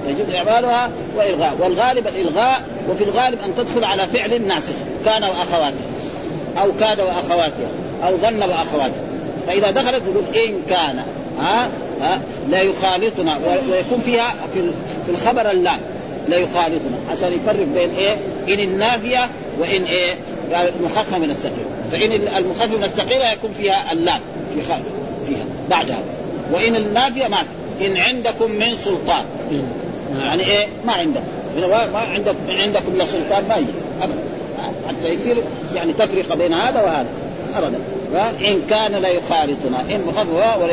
يجوز إعمالها وإلغاء. والغالب الالغاء وفي الغالب أن تدخل على فعل ناسخ كان واخواته أو كاد واخواته أو ظن واخواته فإذا دخلت تقول إن كان ها ها لا يخالطنا ويكون فيها في الخبر اللام لا يخالطنا عشان يفرق بين إيه؟ إن النافية وإن إيه؟ قال مخففه من الثقيل فإن المخفف من الثقيلة يكون فيها اللام في فيها بعدها. وإن النافية ما. إن عندكم من سلطان. يعني إيه؟ ما عندكم ما عندكم إن عندكم لا سلطان ما يجي. ابدا. حتى يصير يعني تفرقة بين هذا وهذا. ابدا. وان كان لا يخالطنا. إن هو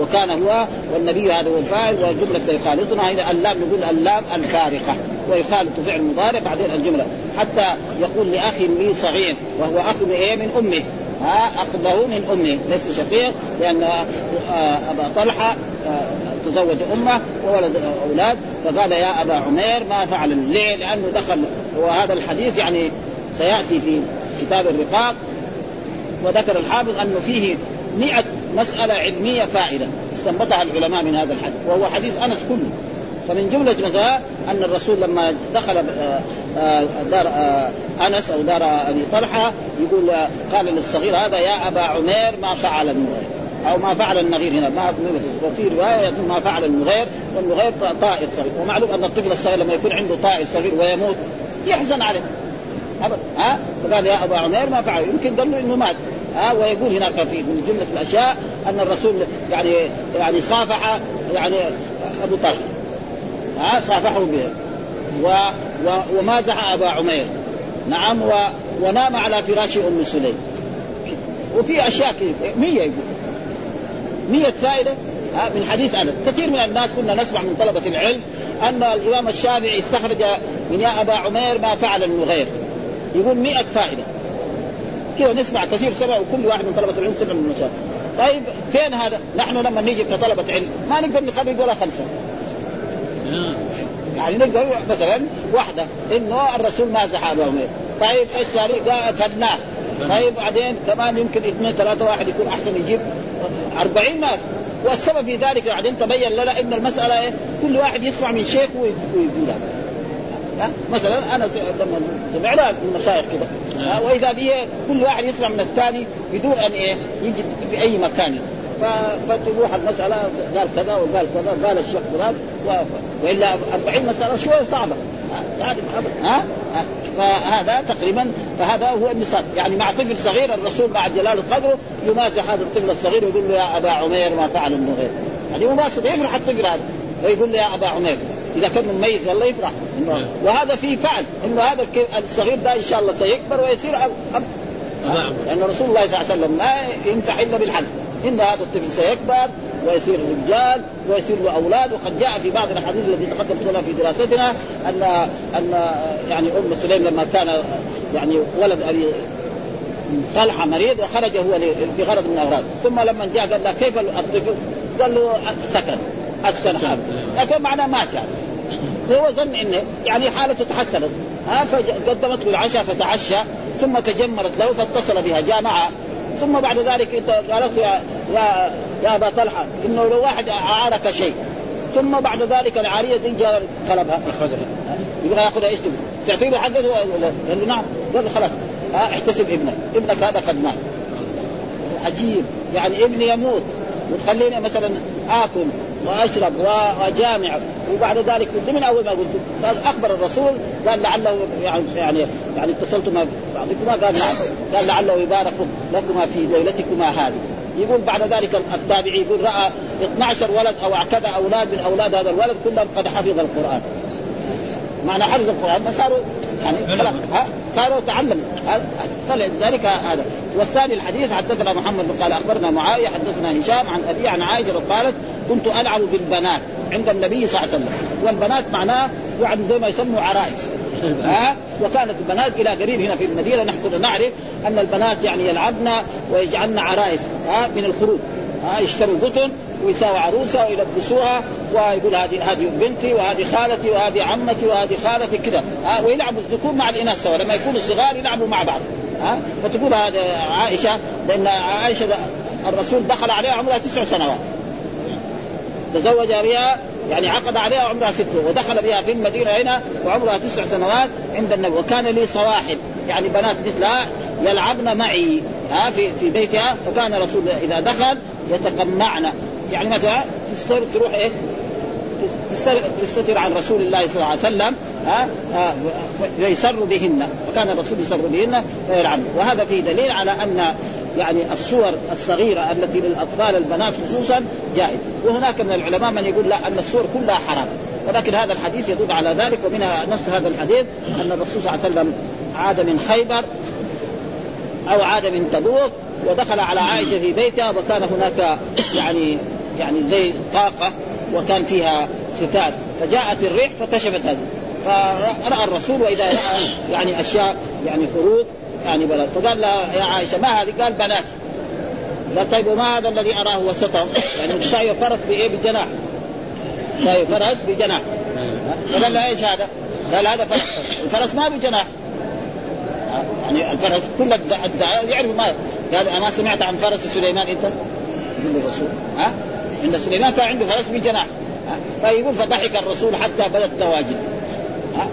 وكان هو والنبي هذا هو الفاعل وجمله لا يخالطنا. هنا اللام نقول اللام الفارقة ويخالط فعل مضارع بعدين الجملة. حتى يقول لاخ لي صغير وهو أخ إيه؟ من امه ها اخذه من امه ليس شقيق لأن آه، أبا طلحة آه، تزوج أمه وولد أولاد. فقال يا أبا عمير ما فعل. ليه؟ لأنه دخل. وهذا الحديث يعني سيأتي في كتاب الرقاق. وذكر الحافظ أنه فيه مئة مسألة علمية فائدة. استنبطها العلماء من هذا الحديث وهو حديث أنس كله. فمن جملة مثلا أن الرسول لما دخل آه، آه، دار آه، أنس أو دار أبي طلحة يقول قال للصغير هذا يا أبا عمير ما فعل النغير. أو ما فعل النغير هنا ما وفي رواية ما فعل النغير والنغير طائر صغير. ومعلوم أن الطفل الصغير لما يكون عنده طائر صغير ويموت يحزن عليه. ابدا ها؟ فقال يا أبا عمير ما فعل. يمكن قال له إنه مات. ها؟ ويقول هناك في من جملة الأشياء أن الرسول يعني يعني صافح يعني أبو طلحه ها؟ صافحه به. و و ومازح أبا عمير. نعم و ونام على فراش أم سليم. وفي أشياء كثير 100 يقول. 100 فائدة. من حديث أنس. كثير من الناس كنا نسمع من طلبة العلم أن الإمام الشافعي استخرج من يا أبا عمير ما فعل النغير يقول 100 فائدة. كذا نسمع كثير سمع وكل واحد من طلبة العلم سمع من المشايخ. طيب فين هذا؟ نحن لما نيجي كطلبة علم ما نقدر نخرج ولا خمسة. يعني نقدر مثلا واحدة. إنه الرسول مازح ابا عمير طيب إيش؟ قال كناه طيب بعدين كمان يمكن اثنين ثلاثة واحد يكون أحسن يجيب 40 ما والسبب في ذلك بعدين تبين لنا إن المسألة إيه؟ كل واحد يسمع من شيخ ويقول هذا ها؟ مثلا أنا سمعنا من المشايخ كده ها؟ وإذا به كل واحد يسمع من الثاني بدون أن إيه يجي في أي مكان فتروح المسألة قال كذا وقال كذا قال الشيخ فلان وإلا 40 مسألة شوية صعبة ها؟ يعني ها؟ ها؟ فهذا تقريبا فهذا هو النصاب يعني مع طفل صغير الرسول مع جلال قدره يمازح هذا الطفل الصغير ويقول له يا أبا عمير ما فعل النغير يعني مباشر يفرح الطفل هذا ويقول له يا أبا عمير إذا كان مميز والله يفرح. إنه وهذا في فعل. إنه هذا الصغير ده إن شاء الله سيكبر ويصير أب أب نعم. لأن رسول الله صلى الله عليه وسلم ما يمسح إلا بالحق إن هذا الطفل سيكبر ويصير رجال ويصير له أولاد. وقد جاء في بعض الأحاديث التي تقدمت لنا في دراستنا ان ان يعني أم سليم لما كان يعني ولد أبي طلحة مريض وخرج هو بغرض من الأغراض. ثم لما جاء قال له كيف الطفل؟ قال له سكن اسكن حاله سكن معناه مات يعني فهو ظن إنه يعني حالته تحسنت. ها فقدمت له العشاء فتعشى ثم تجمرت له فاتصل بها جاء معها. ثم بعد ذلك انت قالت له يا يا يا أبا طلحة إنه لو واحد أعارك شيء. ثم بعد ذلك العارية دي جاء طلبها. أخذها. يبغى يأخذها إيش تبغى؟ تعطي له حقه؟ قال له نعم. قال له خلاص. ها احتسب ابنك. ابنك هذا قد مات. عجيب. يعني ابني يموت. وتخليني مثلا آكل. وأشرب وأجامع. وبعد ذلك من أول ما قلت؟ أخبر الرسول قال لعله يعني يعني يعني اتصلت مع بعضكما؟ قال نعم. قال لعله يبارك لكما في ليلتكما هذه. يقول بعد ذلك التابعي يقول رأى 12 ولد أو كذا أولاد من أولاد هذا الولد كلهم قد حفظ القرآن. معنى حفظ القرآن فصاروا يعني خلاص ها صاروا تعلم. فلذلك هذا. والثاني الحديث حدثنا محمد بن قال أخبرنا معاوية حدثنا هشام عن أبي عن عائشة قالت كنت ألعب بالبنات عند النبي صلى الله عليه وسلم. والبنات معناه يعني زي ما يسموا عرائس. ها وكانت البنات إلى قريب هنا في المدينة. نحن نعرف أن البنات يعني يلعبن ويجعلن عرائس ها من الخروج. ها يشتروا قطن ويساووا عروسه ويلبسوها ويقول هذه هذه بنتي وهذه خالتي وهذه عمتي وهذه خالتي كذا. ها ويلعبوا الذكور مع الإناث سوا. لما يكونوا صغار يلعبوا مع بعض. ها فتقول هذا عائشة لأن عائشة الرسول دخل عليها عمرها تسع سنوات. تزوج بها يعني عقد عليها عمرها ست ودخل بها في المدينة هنا وعمرها تسع سنوات عند النبي. وكان لي صواحب. يعني بنات مثلها يلعبن معي ها في في بيتها. فكان رسول إذا دخل يتقمعن يعني مثلا تستر تروح إيه؟ تستتر عن رسول الله صلى الله عليه وسلم ها؟ آه فيسر بهن وكان الرسول يسر بهن فيلعن وهذا فيه دليل على أن يعني الصور الصغيرة التي للأطفال البنات خصوصا جائز وهناك من العلماء من يقول لا أن الصور كلها حرام. ولكن هذا الحديث يدل على ذلك ومنها نص هذا الحديث أن الرسول صلى الله عليه وسلم عاد من خيبر أو عاد من تبوك ودخل على عائشة في بيتها وكان هناك يعني يعني زي طاقة وكان فيها ستات فجاءت الريح فكشفت هذه فرأى الرسول وإذا رأى يعني أشياء يعني خروج يعني بلد فقال لها يا عائشة ما هذه؟ قال بنات قال طيب وما هذا الذي أراه وسطهم؟ يعني ساوي فرس بإيه؟ بجناح ساوي فرس بجناح فقال لها إيش هذا؟ قال هذا فرس الفرس ما بجناح يعني الفرس كل الدعاء يعرف ما قال ما سمعت عن فرس سليمان أنت؟ يقول الرسول ها؟ إن سليمان كان عنده فرس بجناح فيقول فضحك الرسول حتى بدت دواجن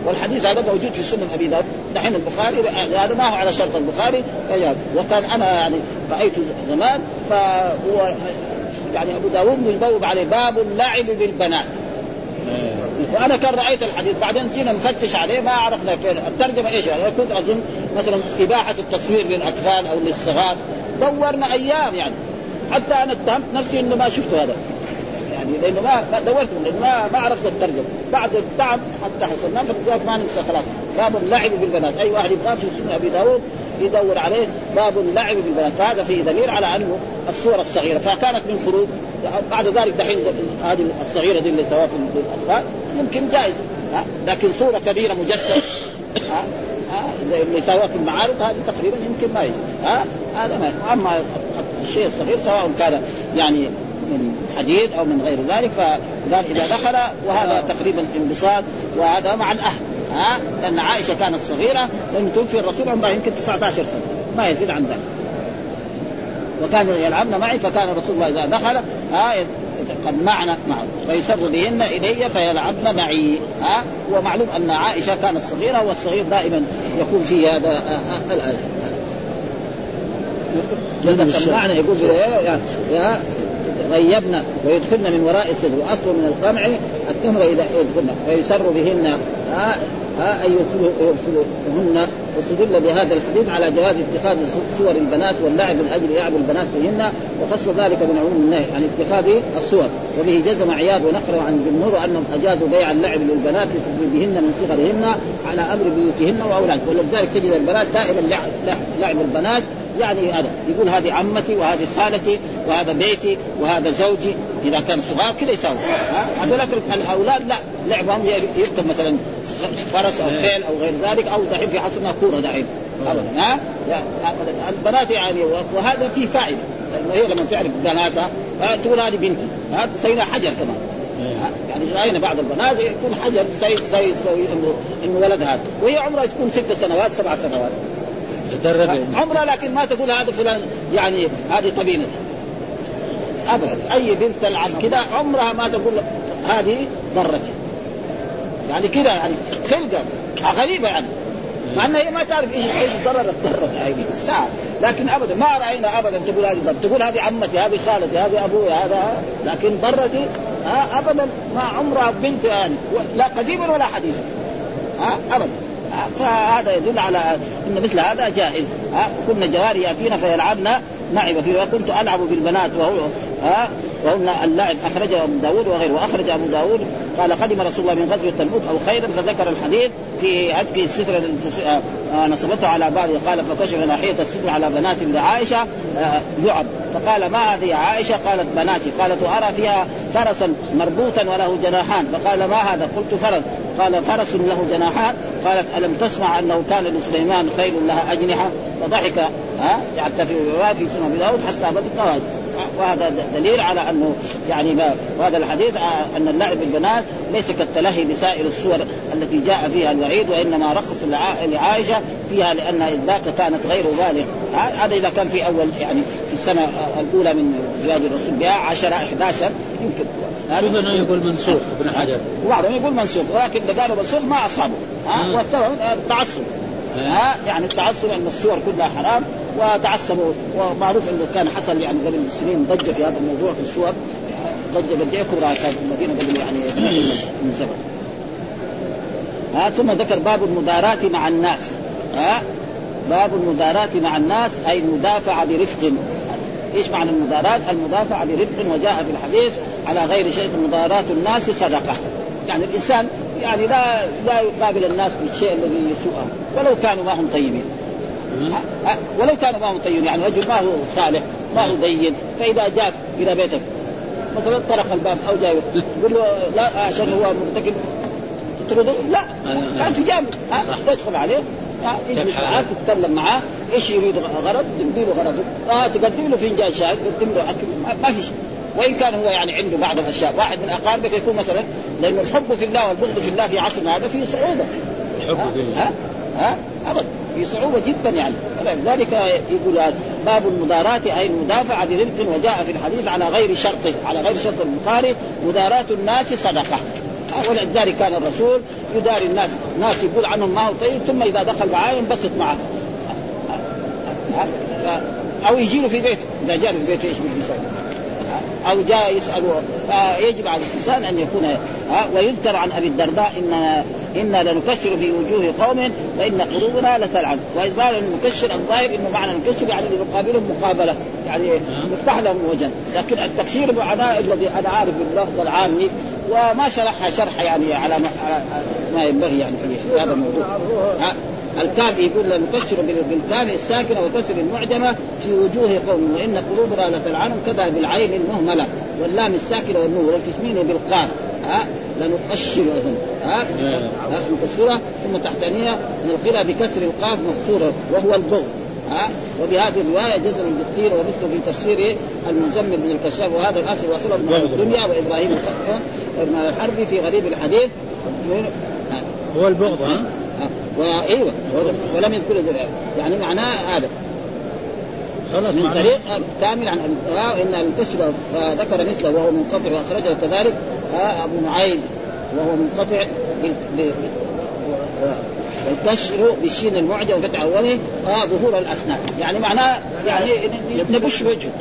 والحديث هذا موجود في سنن أبي داود دحين البخاري هذا ما هو على شرط البخاري. وكان أنا يعني رايته زمان فهو يعني أبو داود يبوب عليه باب اللعب بالبنات. وأنا كان رأيت الحديث بعدين جينا نفتش عليه ما عرفنا فين الترجمة إيش؟ يعني كنت أظن مثلا إباحة التصوير للأطفال أو للصغار. دورنا أيام يعني. حتى أنا اتهمت نفسي إنه ما شفت هذا. يعني لأنه ما دورت لأنه ما ما عرفت الترجمه بعد التعب حتى حصلنا فلذلك ما ننسى خلاص. باب اللعب بالبنات. أي واحد يبغى في سنة أبي داود يدور عليه باب اللعب بالبنات. فهذا فيه دليل على أنه الصور الصغيرة. فكانت من خروج. بعد ذلك دحين هذه الصغيرة دي اللي سواء في الأطفال يمكن جائز. لكن صورة كبيرة مجسد اللي سواء في المعارض هذه تقريبا يمكن ما ها؟ هذا ما أما الشيء الصغير سواء كان يعني من حديد أو من غير ذلك فقال إذا دخل وهذا تقريبا انبساط وهذا مع الأهل ها؟ لأن عائشة كانت صغيرة لم توفي الرسول عمرها يمكن 19 سنة ما يزيد عن ذلك. وكان يلعبن معي فكان رسول الله إذا دخل ها قد معنا معه. فيسر بهن إلي فيلعبن معي ها؟ ومعلوم أن عائشة كانت صغيرة والصغير دائما يكون فيه هذا الايه معنى يقول يعني غيبن ويدخلن من وراء الصدر وأصل من القمع التمر إذا يدخلن فيسر بهن ها ها اي يرسلهن واستدل بهذا الحديث على جواز اتخاذ صور البنات واللعب من أجل لعب البنات بهن وخص ذلك من عموم النهي عن اتخاذ الصور. وبه جزم عياض ونقل عن الجمهور أنهم أجازوا بيع اللعب للبنات بهن من صغرهن على أمر بيوتهن واولاد ولذلك تجد البنات دائما لعب, لعب البنات يعني هذا يقول هذه عمتي وهذه خالتي وهذا بيتي وهذا زوجي. إذا كان صغار كذا يساوي. هذول الأولاد لا لعبهم يركب مثلا فرس أو خيل أو غير ذلك أو دحين في عصرنا كورة دحين. ابدا ها؟ البنات يعني وهذا فيه فائدة. لأنه هي لما تعرف بناتها تقول هذه بنتي. ها تسوي حجر كمان. يعني راينا بعض البنات يكون حجر زي زي زي انه إنه ولد هذا. وهي عمرها تكون ست سنوات سبع سنوات. عمرها لكن ما تقول هذا فلان يعني هذه طبينتي ابدا أي بنت تلعب كذا عمرها ما تقول هذه ضرتي. يعني كذا يعني خلقه غريبة يعني. مع إنها هي ما تعرف إيش إيش ضرر الضرر يعني ساعة لكن ابدا ما رأينا ابدا تقول هذه ضرر. تقول هذه عمتي هذه خالتي هذه أبوي هذا لكن ضرتي ها ابدا ما عمرها بنت يعني. لا قديما ولا حديثا. ها ابدا. فهذا يدل على إن مثل هذا جائز. ها كن جواري يأتينا فيلعبن معي فيه. وكنت ألعب بالبنات وهو ها وهن اللعب أخرجه أبو داود وغيره. وأخرج أبو داود قال قدم رسول الله من غزوة تبوك أو خيرا فذكر الحديث في هتك الستر التي نصبته على بعض. قال فكشف ناحية الستر على بنات لعائشة لعب. فقال ما هذه عائشة؟ قالت بناتي. قالت وارى فيها فرسا مربوطا وله جناحان. فقال ما هذا؟ قلت فرس. قال فرس له جناحان. قالت ألم تسمع أنه كان لسليمان خيل لها أجنحة؟ فضحك ها؟ حتى في روايه في سنن داود حتى بدت وهذا دليل على أنه يعني ما وهذا الحديث آه، أن اللعب بالبنات ليس كالتلهي بسائر الصور التي جاء فيها الوعيد وإنما رخص لعائشة فيها لأن ذاك كانت غير بالغ هذا إذا كان في أول يعني في السنة الأولى من زواج الرسول بها 10 11 يمكن. هذا يقول منسوخ ابن حجر. وبعضهم يقول منسوخ ولكن إذا قالوا منسوخ ما أصابه. ها والسبب التعصب. ها يعني التعصب ان الصور كلها حرام وتعصبوا. ومعروف أنه كان حصل يعني قبل سنين ضجة في هذا الموضوع في الصور. ضجة قد إيه؟ كبرى كانت في المدينة قبل يعني من زمن ها ثم ذكر باب المداراة مع الناس. ها باب المداراة مع الناس أي المدافعة برفق. إيش معنى المداراة؟ المدافعة برفق وجاء في الحديث على غير شيء مداراة الناس صدقة. يعني الإنسان يعني لا لا يقابل الناس بالشيء الذي يسوءهم ولو كانوا ما هم طيبين. ولو كانوا ما هم طيبين يعني رجل ما هو صالح ما هو دين فإذا جاء إلى بيتك مثلا طرق الباب أو جاي يقول له لا عشان هو مرتكب. تطرده لا لا تجامل. تدخل عليه. معاه تتكلم معاه إيش يريد غرض؟ تدي له غرضه آه تقدم له فنجان شاي تقدم له اكل ما في شيء. وإن كان هو يعني عنده بعض الأشياء واحد من اقاربك يكون مثلا لأن الحب في الله والبغض في الله في عصرنا هذا فيه صعوبة. الحب في ها؟ ها؟ ابدا. في صعوبة جدا يعني. فلذلك يقول باب المداراة أي المدافعة برفق وجاء في الحديث على غير شرطه على غير شرط البخاري مداراة الناس صدقة. ولذلك كان الرسول يداري الناس ناس يقول عنهم ما هو طيب ثم إذا دخل معاه ينبسط معه. أو يجي له في بيته. إذا جاء في بيته إيش بالانسان أو جاء يسأله فيجب على الإنسان أن يكون ويذكر عن أبي الدرداء إن إنا لنكشر في وجوه قوم وإن قلوبنا لتلعن وإذ قال المكشر الظاهر إنه معنى المكشر يعني نقابلهم مقابلة. يعني نفتح لهم وجها لكن التكشير معناه الذي أنا عارف باللفظ العامي وما شرحها شرح يعني على ما, ينبغي يعني في هذا الموضوع. الكاف يقول نكسر بالكاف الساكنة وكسر المعجمة في وجوه قوم. وإن قلوبنا لتلعنهم كذا بالعين المهملة. واللام الساكنة والنور والكسمين بالقاف. ها ها مكسوره ثم تحتانيه نلقيها بكسر القاف مكسورة وهو البغض ها. وبهذه الرواية جزم بالطير ومثله في تفسير المزمل من الكشاف وهذا الأصل وصل ابن الدنيا وإبراهيم ابن الحربي في غريب الحديث. هو البغض ها؟ وايوه ولم يذكر يعني معناه هذا. من طريق كامل عن إن المنتشر ذكر مثله وهو منقطع وأخرجه كذلك أبو نعيم وهو منقطع الكشر بالشين المعجم وفتح أوله آه ظهور الأسنان. يعني معناه يعني نبش وجهه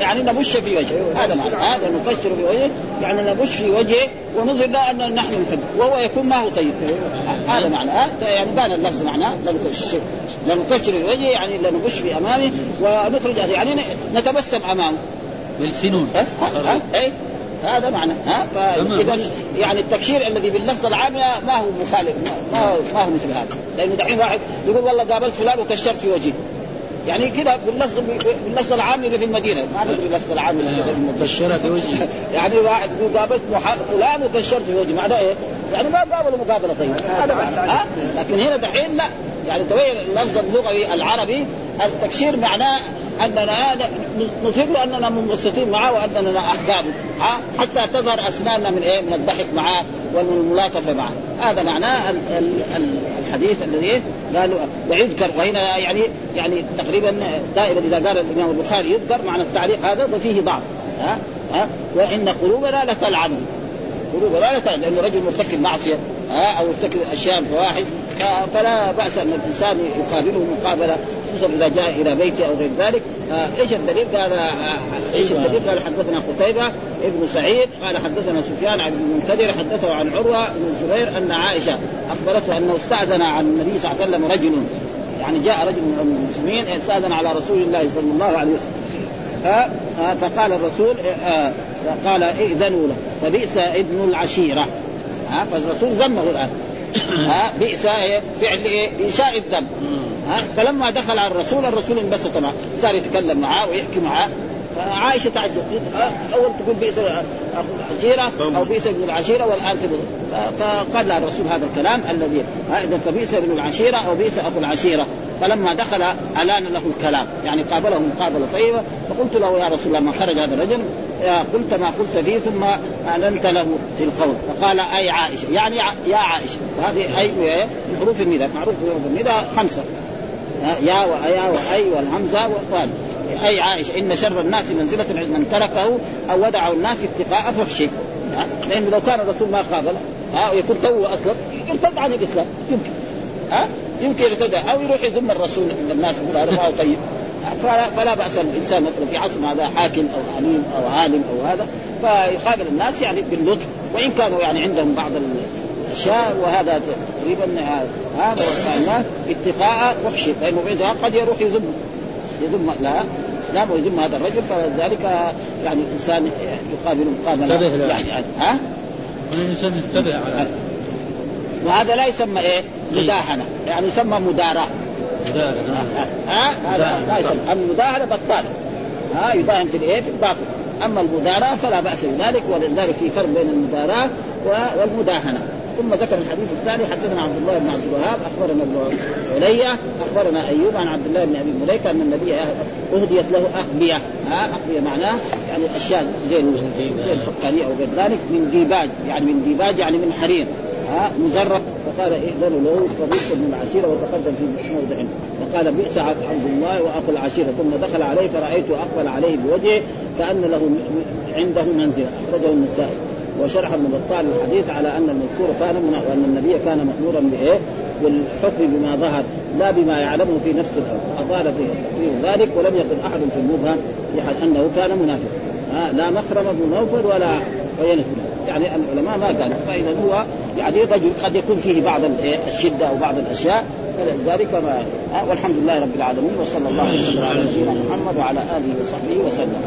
يعني نبش في وجهه. هذا معنى. هذا نكشر في وجهه. يعني نبش في وجهه ونظهر له أن نحن نحب وهو يكون ما هو طيب. هذا معنى. هذا يعني بان اللفظ معناه. لنكشر في وجهه يعني لنبش في امامه ونخرج يعني نتبسم أمامه. بالسنون. اي هذا معنى. ها؟ فاذا يعني التكشير الذي باللفظ العام ما هو مخالف ما هو ما هو مثل هذا. لأنه دحين واحد يقول والله قابلت فلان وكشرت في وجهي. يعني كذا باللفظ باللفظ العام اللي في المدينة. ما ندري اللفظ العام اللي في المدينة. كشرها في يعني واحد قابلت فلان وكشرت في وجهي. معناه إيه؟ يعني ما قابلوا مقابلة طيبة. هذا ها؟ لكن هنا دحين لا. يعني تبين اللفظ اللغوي العربي. التكشير معناه أننا نظهر له أننا منبسطين معه وأننا أحبابه. حتى تظهر اسناننا من إيه؟ من الضحك معه. ومن الملاطفه معه. هذا معناه الحديث الذي قالوا ويذكر وهنا يعني يعني تقريبا دائما إذا قال الإمام البخاري يذكر معنى التعليق هذا وفيه ضعف. ها؟ ها؟ وإن قلوبنا لتلعنه قلوبنا لا تلعن لأنه رجل مرتكب معصية ها؟ أو مرتكب أشياء فواحد فلا بأس أن الإنسان يقابله مقابلة خصوصا إذا جاء إلى بيته أو غير ذلك. آه إيش الدليل؟ قال آه إيش الدليل؟ قال حدثنا قتيبة ابن سعيد قال حدثنا سفيان عن المنكدر حدثه عن عروة بن الزبير أن عائشة أخبرته أنه استأذن عن النبي صلى الله عليه وسلم رجل يعني جاء رجل من المسلمين استأذن على رسول الله صلى الله عليه وسلم. آه آه فقال الرسول آه قال ائذنوا له. فبئس ابن العشيرة. آه فالرسول ذمه الآن. ها بئس إيه فعل إيه انشاء الذنب ها فلما دخل على الرسول الرسول انبسط معه صار يتكلم معاه ويحكي معاه عائشة تعجب. أول تقول بئس اخو العشيرة أو بئس ابن العشيرة والآن تقول. فقال الرسول هذا الكلام الذي إذا فبئس ابن العشيرة أو بئس اخو العشيرة. فلما دخل الان له الكلام. يعني قابله مقابلة طيبة. فقلت له يا رسول الله ما خرج هذا الرجل؟ قلت ما قلت لي ثم أعلنت له في القول. فقال أي عائشة؟ يعني يا عائشة. وهذه اي من حروف النداء. معروف حروف النداء خمسة. يا وايا واي والهمزة وقال أي عائشة إن شر الناس منزلة من تركه أو ودعه الناس اتقاء فحشه. لأنه لو كان الرسول ما قابل ها؟ ويكون تو اسلم يرتد عن الإسلام. يمكن. ها؟ يمكن يرتد أو يروح يذم الرسول الناس يقول هذا ما هو طيب. فلا, فلا بأس الإنسان مثلا في عصر هذا حاكم أو عليم أو عالم أو هذا فيقابل الناس يعني باللطف وإن كانوا يعني عندهم بعض الأشياء وهذا تقريبا هذا وكانه اتقاء فحش فإنه بعدها قد يروح يذم يذم لا الاسلام ويذم هذا الرجل فلذلك يعني الإنسان يقابل مقابلة يعني ها؟ الإنسان يتبع على وهذا لا يسمى إيه؟ مداهنة يعني يسمى مدارة ها؟ هذا لا يسمى المداهنة بطالة. ها؟ يداهن في الايه؟ في الباطل. أما المداراة فلا بأس بذلك ولذلك في فرق بين المداراة والمداهنة. ثم ذكر الحديث الثاني حدثنا عبد الله بن عبد الوهاب أخبرنا ابن عليا أخبرنا أيوب عن عبد الله بن أبي مليكة أن النبي أهديت له اخبيه ها؟ اخبيه معناه يعني أشياء زي زي الفقاريه أو غير ذلك من ديباج يعني من ديباج يعني من حرير. ها مزرق فقال ائذنوا له فبئس من العشيره وتقدم في موضع. وقال بئس عبد الله واخو العشيره ثم دخل عليه فرايته أقبل عليه بوجهه كأن له عنده منزلة. أخرجه النسائي. وشرح ابن بطال الحديث على أن المذكور كان وأن النبي كان مأمورا بايه؟ بالحكم بما ظهر لا بما يعلمه في نفس الامر أطال في ذلك ولم يكن أحد في المبهم يحد أنه كان منافقا آه لا مخرم بن نوفل ولا عيينة يعني العلماء ما قالوا فاذا هو يعني رجل قد يكون فيه بعض الشدة أو بعض الأشياء فلذلك ما آه والحمد لله رب العالمين وصلى الله وسلم على نبينا محمد وعلى آله وصحبه وسلم.